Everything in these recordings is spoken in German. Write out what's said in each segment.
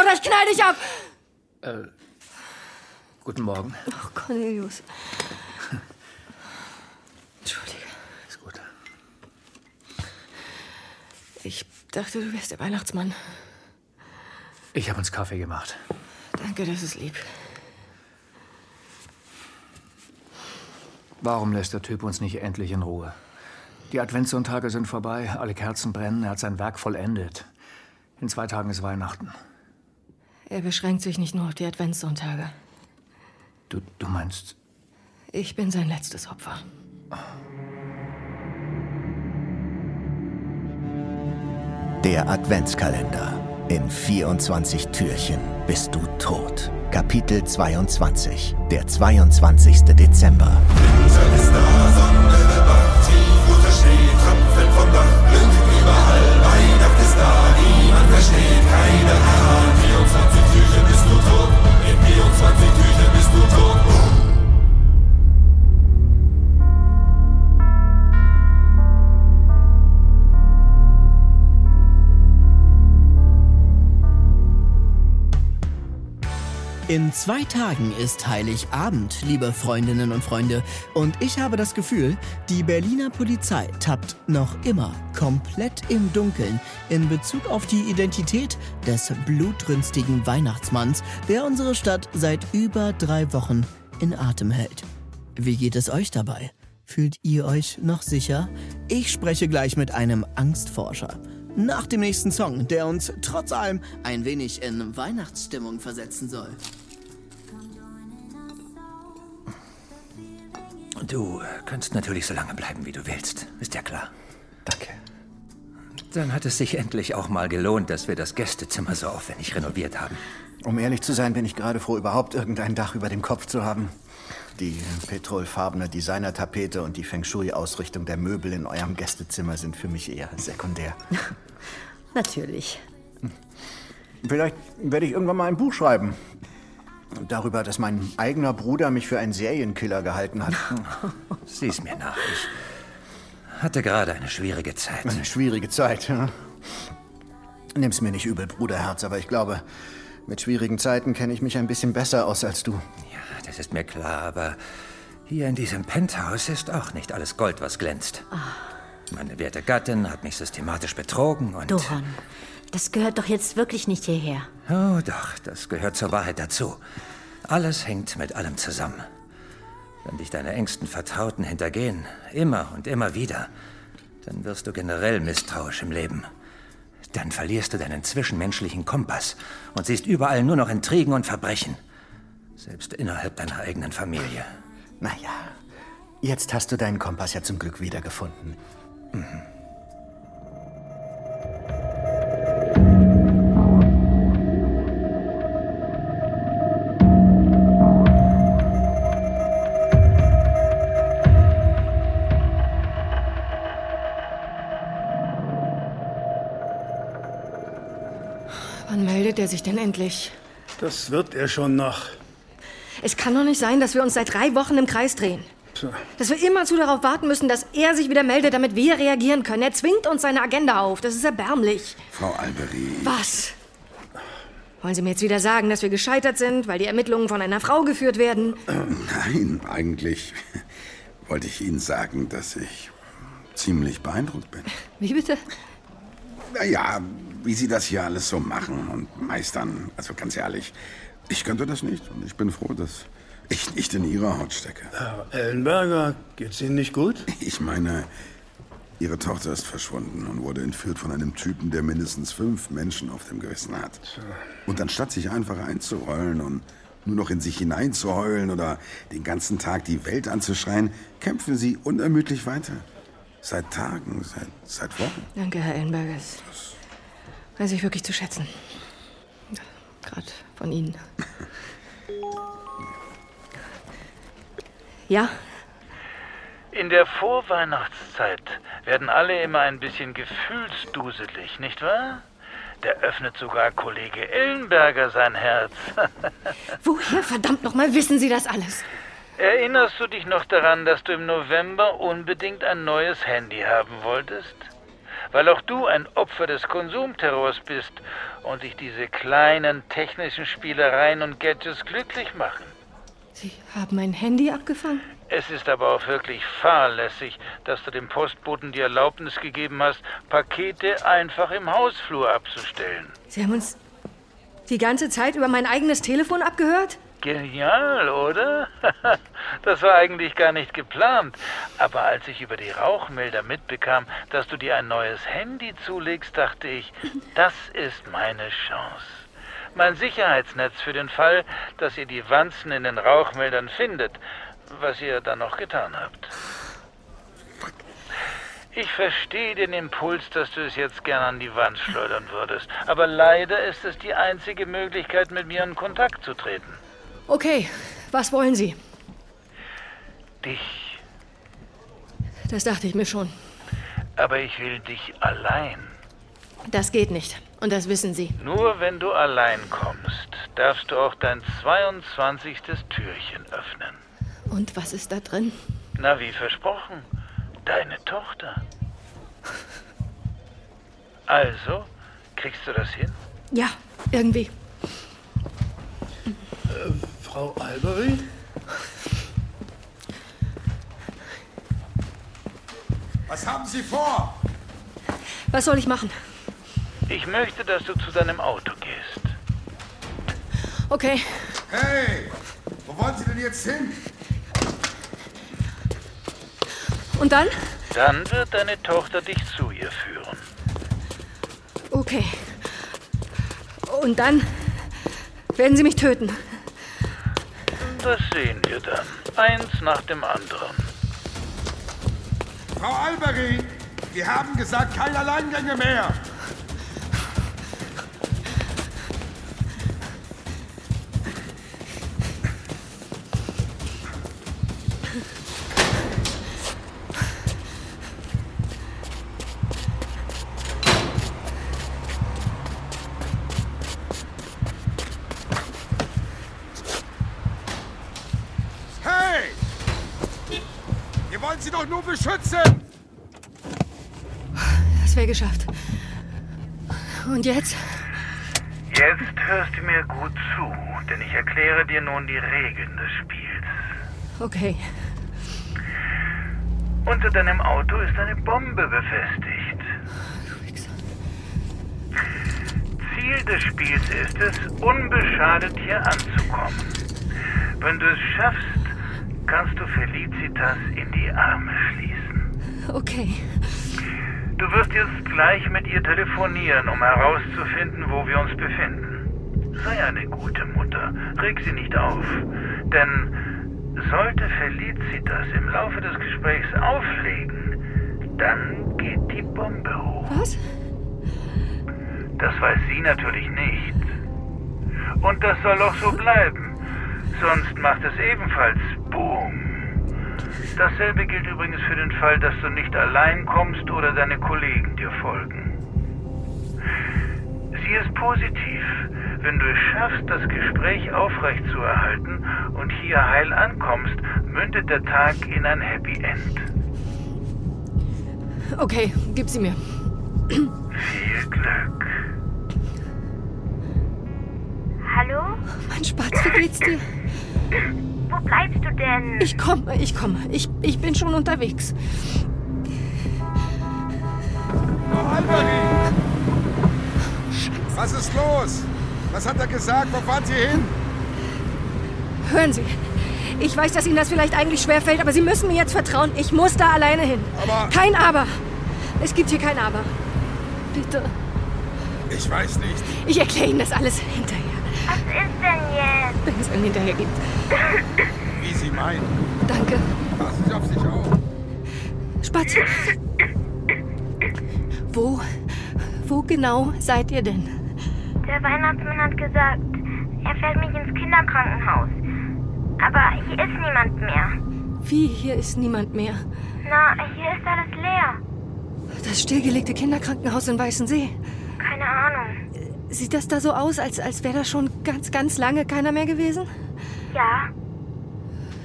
oder ich knall dich ab! Äh, guten Morgen. Oh, Cornelius. Entschuldige. Ist gut. Ich dachte, du wärst der Weihnachtsmann. Ich habe uns Kaffee gemacht. Danke, das ist lieb. Warum lässt der Typ uns nicht endlich in Ruhe? Die Adventssonntage sind vorbei, alle Kerzen brennen, er hat sein Werk vollendet. In zwei Tagen ist Weihnachten. Er beschränkt sich nicht nur auf die Adventssonntage. Du, du meinst, Ich bin sein letztes Opfer. Der Adventskalender. In 24 Türchen bist du tot. Kapitel 22. Der 22. Dezember. Winter ist da, Sonne wird wach, tief unter Schnee, Tröpfelt vom Dach, blinkt überall, Weihnacht ist da, niemand versteht, keiner erahnt. 24 Türchen bist du tot, in 24 Türchen In zwei Tagen ist Heiligabend, liebe Freundinnen und Freunde. Und ich habe das Gefühl, die Berliner Polizei tappt noch immer komplett im Dunkeln in Bezug auf die Identität des blutrünstigen Weihnachtsmanns, der unsere Stadt seit über drei Wochen in Atem hält. Wie geht es euch dabei? Fühlt ihr euch noch sicher? Ich spreche gleich mit einem Angstforscher. Nach dem nächsten Song, der uns trotz allem ein wenig in Weihnachtsstimmung versetzen soll. Du kannst natürlich so lange bleiben, wie du willst. Ist ja klar. danke. Dann hat es sich endlich auch mal gelohnt, dass wir das Gästezimmer so aufwendig renoviert haben. Um ehrlich zu sein, bin ich gerade froh, überhaupt irgendein Dach über dem Kopf zu haben. Die petrolfarbene Designertapete und die Feng Shui-Ausrichtung der Möbel in eurem Gästezimmer sind für mich eher sekundär. Natürlich. Vielleicht werde ich irgendwann mal ein Buch schreiben. Darüber, dass mein eigener Bruder mich für einen Serienkiller gehalten hat. Sieh's mir nach. Ich hatte gerade eine schwierige Zeit. Eine schwierige Zeit. Ja? Nimm's mir nicht übel, Bruderherz, aber ich glaube, mit schwierigen Zeiten kenne ich mich ein bisschen besser aus als du. Ja, das ist mir klar, aber hier in diesem Penthouse ist auch nicht alles Gold, was glänzt. Meine werte Gattin hat mich systematisch betrogen und... Doron, das gehört doch jetzt wirklich nicht hierher. Oh, doch, das gehört zur Wahrheit dazu. Alles hängt mit allem zusammen. Wenn dich deine engsten Vertrauten hintergehen, immer und immer wieder, dann wirst du generell misstrauisch im Leben. Dann verlierst du deinen zwischenmenschlichen Kompass und siehst überall nur noch Intrigen und Verbrechen. Selbst innerhalb deiner eigenen Familie. Naja, jetzt hast du deinen Kompass ja zum Glück wiedergefunden. Wann meldet er sich denn endlich? Das wird er schon noch. Es kann doch nicht sein, dass wir uns seit drei Wochen im Kreis drehen. Tja, Dass wir immerzu darauf warten müssen, dass er sich wieder meldet, damit wir reagieren können. Er zwingt uns seine Agenda auf. Das ist erbärmlich. Frau Alberi, Was? Wollen Sie mir jetzt wieder sagen, dass wir gescheitert sind, weil die Ermittlungen von einer Frau geführt werden? nein, eigentlich wollte ich Ihnen sagen, dass ich ziemlich beeindruckt bin. Wie bitte? Naja, wie Sie das hier alles so machen und meistern. Also ganz ehrlich, ich könnte das nicht und ich bin froh, dass ich nicht in Ihrer Haut stecke. Herr Ellenberger, geht's Ihnen nicht gut? Ich meine, Ihre Tochter ist verschwunden und wurde entführt von einem Typen, der mindestens fünf Menschen auf dem Gewissen hat. Und anstatt sich einfach einzurollen und nur noch in sich hineinzuheulen oder den ganzen Tag die Welt anzuschreien, kämpfen Sie unermüdlich weiter. Seit Tagen, seit, seit Wochen. Danke, Herr Ellenberger. Das weiß ich wirklich zu schätzen. Gerade von Ihnen. Ja, In der Vorweihnachtszeit werden alle immer ein bisschen gefühlsduselig, nicht wahr? Da öffnet sogar Kollege Ellenberger sein Herz. woher verdammt nochmal wissen Sie das alles? Erinnerst du dich noch daran, dass du im November unbedingt ein neues Handy haben wolltest? Weil auch du ein Opfer des Konsumterrors bist und dich diese kleinen technischen Spielereien und Gadgets glücklich machen. Sie haben mein Handy abgefangen? Es ist aber auch wirklich fahrlässig, dass du dem Postboten die Erlaubnis gegeben hast, Pakete einfach im Hausflur abzustellen. Sie haben uns die ganze Zeit über mein eigenes Telefon abgehört? Genial, oder? Das war eigentlich gar nicht geplant. Aber als ich über die Rauchmelder mitbekam, dass du dir ein neues Handy zulegst, dachte ich, das ist meine Chance. Mein Sicherheitsnetz für den Fall, dass ihr die Wanzen in den Rauchmeldern findet, was ihr dann noch getan habt. Ich verstehe den Impuls, dass du es jetzt gern an die Wand schleudern würdest. Aber leider ist es die einzige Möglichkeit, mit mir in Kontakt zu treten. Okay, was wollen Sie? Dich. Das dachte ich mir schon. Aber ich will dich allein. Das geht nicht. Und das wissen Sie. Nur wenn du allein kommst, darfst du auch dein 22. Türchen öffnen. Und was ist da drin? Na, wie versprochen. Deine Tochter. Also, kriegst du das hin? Ja, irgendwie. Äh, Frau Albery? Was haben Sie vor? Was soll ich machen? Ich möchte, dass du zu deinem Auto gehst. Okay. Hey, wo wollen Sie denn jetzt hin? Und dann? Dann wird deine Tochter dich zu ihr führen. Okay. Und dann werden Sie mich töten. Das sehen wir dann. Eins nach dem anderen. Frau Albery, wir haben gesagt, keine Alleingänge mehr. Wollen Sie doch nur beschützen! Das wäre geschafft. Und jetzt? Jetzt hörst du mir gut zu, denn ich erkläre dir nun die Regeln des Spiels. Okay. Unter deinem Auto ist eine Bombe befestigt. Ziel des Spiels ist es, unbeschadet hier anzukommen. Wenn du es schaffst, kannst du Felicitas in die Arme schließen. Okay. Du wirst jetzt gleich mit ihr telefonieren, um herauszufinden, wo wir uns befinden. Sei eine gute Mutter, reg sie nicht auf. Denn sollte Felicitas im Laufe des Gesprächs auflegen, dann geht die Bombe hoch. Was? Das weiß sie natürlich nicht. Und das soll auch so bleiben. Sonst macht es ebenfalls Boom. Dasselbe gilt übrigens für den Fall, dass du nicht allein kommst oder deine Kollegen dir folgen. Sie ist positiv. Wenn du es schaffst, das Gespräch aufrechtzuerhalten und hier heil ankommst, mündet der Tag in ein Happy End. Okay, gib sie mir. Viel Glück. Hallo? Mein Spatz, wie geht's dir? Wo bleibst du denn? Ich komme, ich komme. Ich, ich bin schon unterwegs. Albery! Was ist los? Was hat er gesagt? Wo fahren Sie hin? Hören Sie. Ich weiß, dass Ihnen das vielleicht eigentlich schwerfällt, aber Sie müssen mir jetzt vertrauen. Ich muss da alleine hin. Aber- Kein Aber. Es gibt hier kein Aber. Bitte. Ich weiß nicht. Ich erkläre Ihnen das alles hinterher. Was ist denn jetzt? Wenn es einen hinterher gibt. Wie Sie meinen. Danke. Passen Sie auf sich auf. Spatz. Wo, wo genau seid ihr denn? Der Weihnachtsmann hat gesagt, er fährt mich ins Kinderkrankenhaus. Aber hier ist niemand mehr. Wie, hier ist niemand mehr. Na, hier ist alles leer. Das stillgelegte Kinderkrankenhaus in Weißensee. Keine Ahnung. Sieht das da so aus, als, als wäre da schon ganz, ganz lange keiner mehr gewesen? Ja,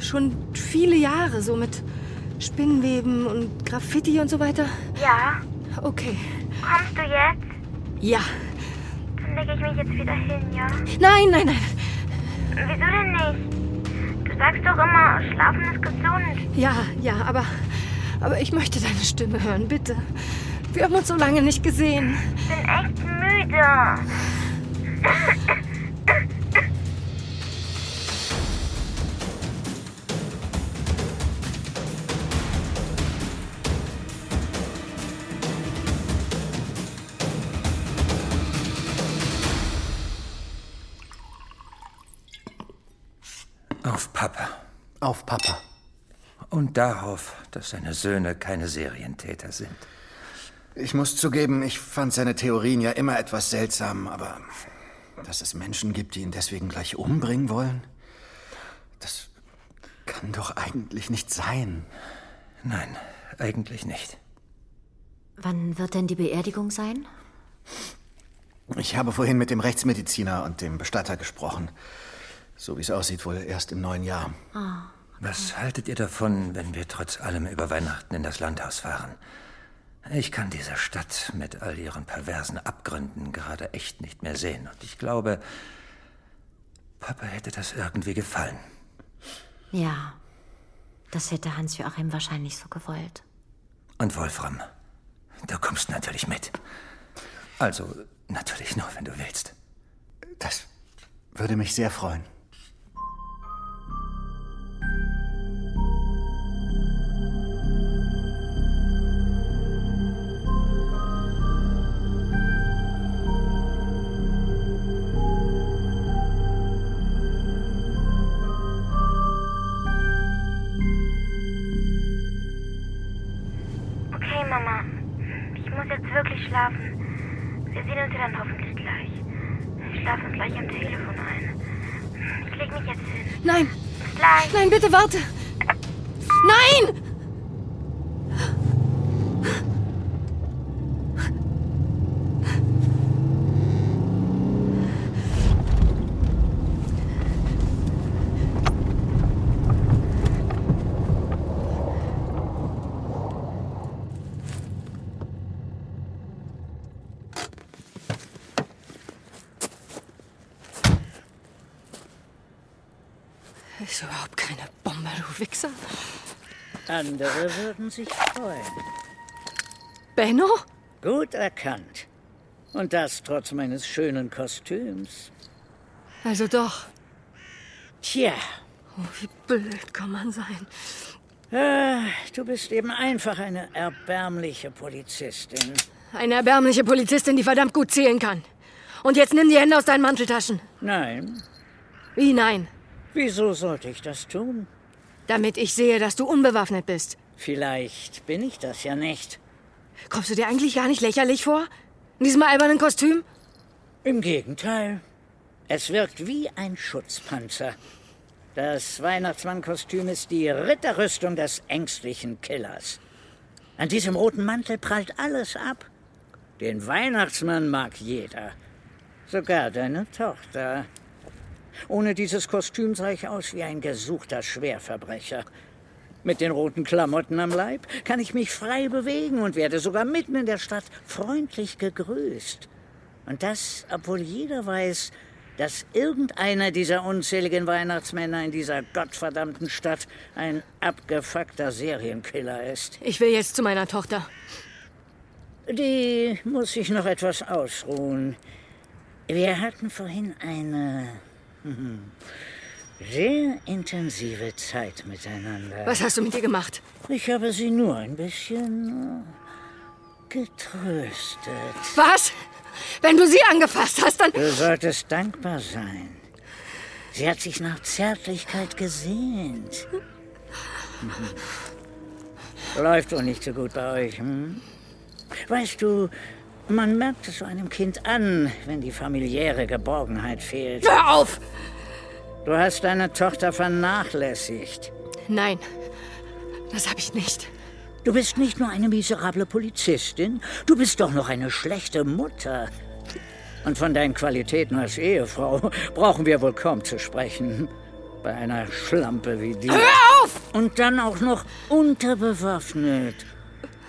Schon viele Jahre, so mit Spinnweben und Graffiti und so weiter. ja. Okay. Kommst du jetzt? Ja. Dann lege ich mich jetzt wieder hin, ja? Nein, nein, nein. Wieso denn nicht? Du sagst doch immer, Schlafen ist gesund. Ja, ja, aber. Aber ich möchte deine Stimme hören, bitte. Wir haben uns so lange nicht gesehen. Ich bin echt müde. Auf Papa. Auf Papa. Und darauf, dass seine Söhne keine Serientäter sind. Ich muss zugeben, ich fand seine Theorien ja immer etwas seltsam, aber dass es Menschen gibt, die ihn deswegen gleich umbringen wollen, das kann doch eigentlich nicht sein. Nein, eigentlich nicht. Wann wird denn die Beerdigung sein? Ich habe vorhin mit dem Rechtsmediziner und dem Bestatter gesprochen. So wie es aussieht, wohl erst im neuen Jahr. Ah. Was haltet ihr davon, wenn wir trotz allem über Weihnachten in das Landhaus fahren? Ich kann diese Stadt mit all ihren perversen Abgründen gerade echt nicht mehr sehen. Und ich glaube, Papa hätte das irgendwie gefallen. Ja, das hätte Hans-Joachim wahrscheinlich so gewollt. Und Wolfram, du kommst natürlich mit. Also, natürlich nur, wenn du willst. Das würde mich sehr freuen. Sehen uns ja dann hoffentlich gleich. Ich schlafe uns gleich am Telefon ein. Ich leg mich jetzt hin. Nein! Bis gleich. Nein, bitte warte! Nein! Ist überhaupt keine Bombe, du Wichser. Andere würden sich freuen. Benno? Gut erkannt. Und das trotz meines schönen Kostüms. Also doch. Tja, Oh, wie blöd kann man sein. äh, du bist eben einfach eine erbärmliche Polizistin. Eine erbärmliche Polizistin, die verdammt gut zählen kann. Und jetzt nimm die Hände aus deinen Manteltaschen. Nein, Wie nein? Wieso sollte ich das tun? Damit ich sehe, dass du unbewaffnet bist. Vielleicht bin ich das ja nicht. Kommst du dir eigentlich gar nicht lächerlich vor? In diesem albernen Kostüm? Im Gegenteil. Es wirkt wie ein Schutzpanzer. Das Weihnachtsmannkostüm ist die Ritterrüstung des ängstlichen Killers. An diesem roten Mantel prallt alles ab. Den Weihnachtsmann mag jeder. Sogar deine Tochter. Ohne dieses Kostüm sah ich aus wie ein gesuchter Schwerverbrecher. Mit den roten Klamotten am Leib kann ich mich frei bewegen und werde sogar mitten in der Stadt freundlich gegrüßt. Und das, obwohl jeder weiß, dass irgendeiner dieser unzähligen Weihnachtsmänner in dieser gottverdammten Stadt ein abgefuckter Serienkiller ist. Ich will jetzt zu meiner Tochter. Die muss sich noch etwas ausruhen. Wir hatten vorhin eine sehr intensive Zeit miteinander. Was hast du mit ihr gemacht? Ich habe sie nur ein bisschen äh, getröstet. Was? Wenn du sie angefasst hast, dann. Du solltest dankbar sein. Sie hat sich nach Zärtlichkeit gesehnt. Mhm. Läuft wohl nicht so gut bei euch, hm? Weißt du, man merkt es so einem Kind an, wenn die familiäre Geborgenheit fehlt. Hör auf! Du hast deine Tochter vernachlässigt. Nein, das habe ich nicht. Du bist nicht nur eine miserable Polizistin, du bist doch noch eine schlechte Mutter. Und von deinen Qualitäten als Ehefrau brauchen wir wohl kaum zu sprechen. Bei einer Schlampe wie dir. Hör auf! Und dann auch noch unterbewaffnet.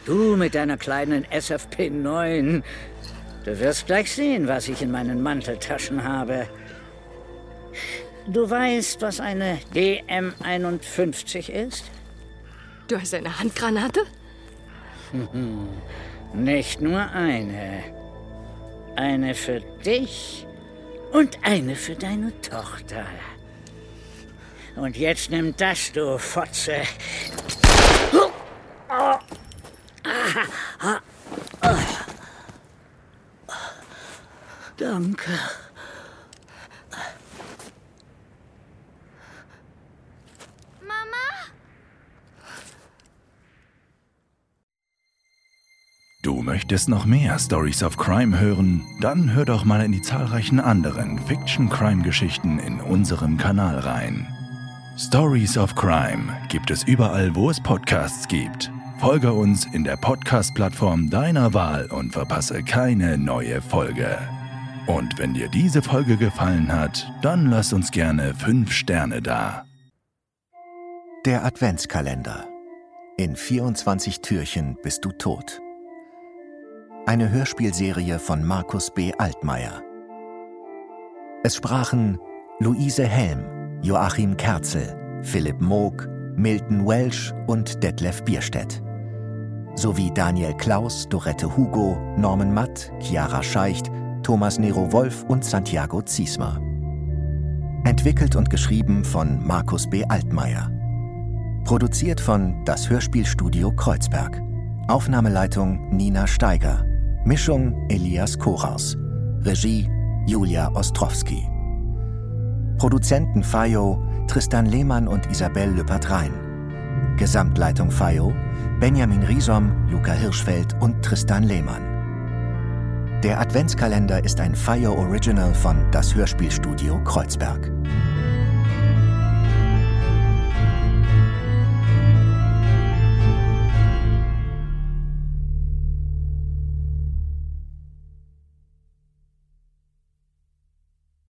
Du mit deiner kleinen SFP 9. Du wirst gleich sehen, was ich in meinen Manteltaschen habe. Du weißt, was eine DM-51 ist? Du hast eine Handgranate? Nicht nur eine. Eine für dich und eine für deine Tochter. Und jetzt nimm das, du Fotze. Danke. Du möchtest noch mehr Stories of Crime hören? Dann hör doch mal in die zahlreichen anderen Fiction-Crime-Geschichten in unserem Kanal rein. Stories of Crime gibt es überall, wo es Podcasts gibt. Folge uns in der Podcast-Plattform deiner Wahl und verpasse keine neue Folge. Und wenn dir diese Folge gefallen hat, dann lass uns gerne 5 Sterne da. Der Adventskalender. In 24 Türchen bist du tot. Eine Hörspielserie von Markus B. Altmaier. Es sprachen Luise Helm, Joachim Kerzel, Philipp Moog, Milton Welsh und Detlef Bierstedt. Sowie Daniel Klaus, Dorette Hugo, Norman Matt, Chiara Scheicht, Thomas Nero Wolf und Santiago Ziesmer. Entwickelt und geschrieben von Markus B. Altmaier. Produziert von Das Hörspielstudio Kreuzberg. Aufnahmeleitung Nina Steiger. Mischung Elias Koraus. Regie Julia Ostrowski. Produzenten FAIO Tristan Lehmann und Isabel Lüppert-Rhein. Gesamtleitung FAIO Benjamin Riesom, Luca Hirschfeld und Tristan Lehmann. Der Adventskalender ist ein FAIO Original von Das Hörspielstudio Kreuzberg.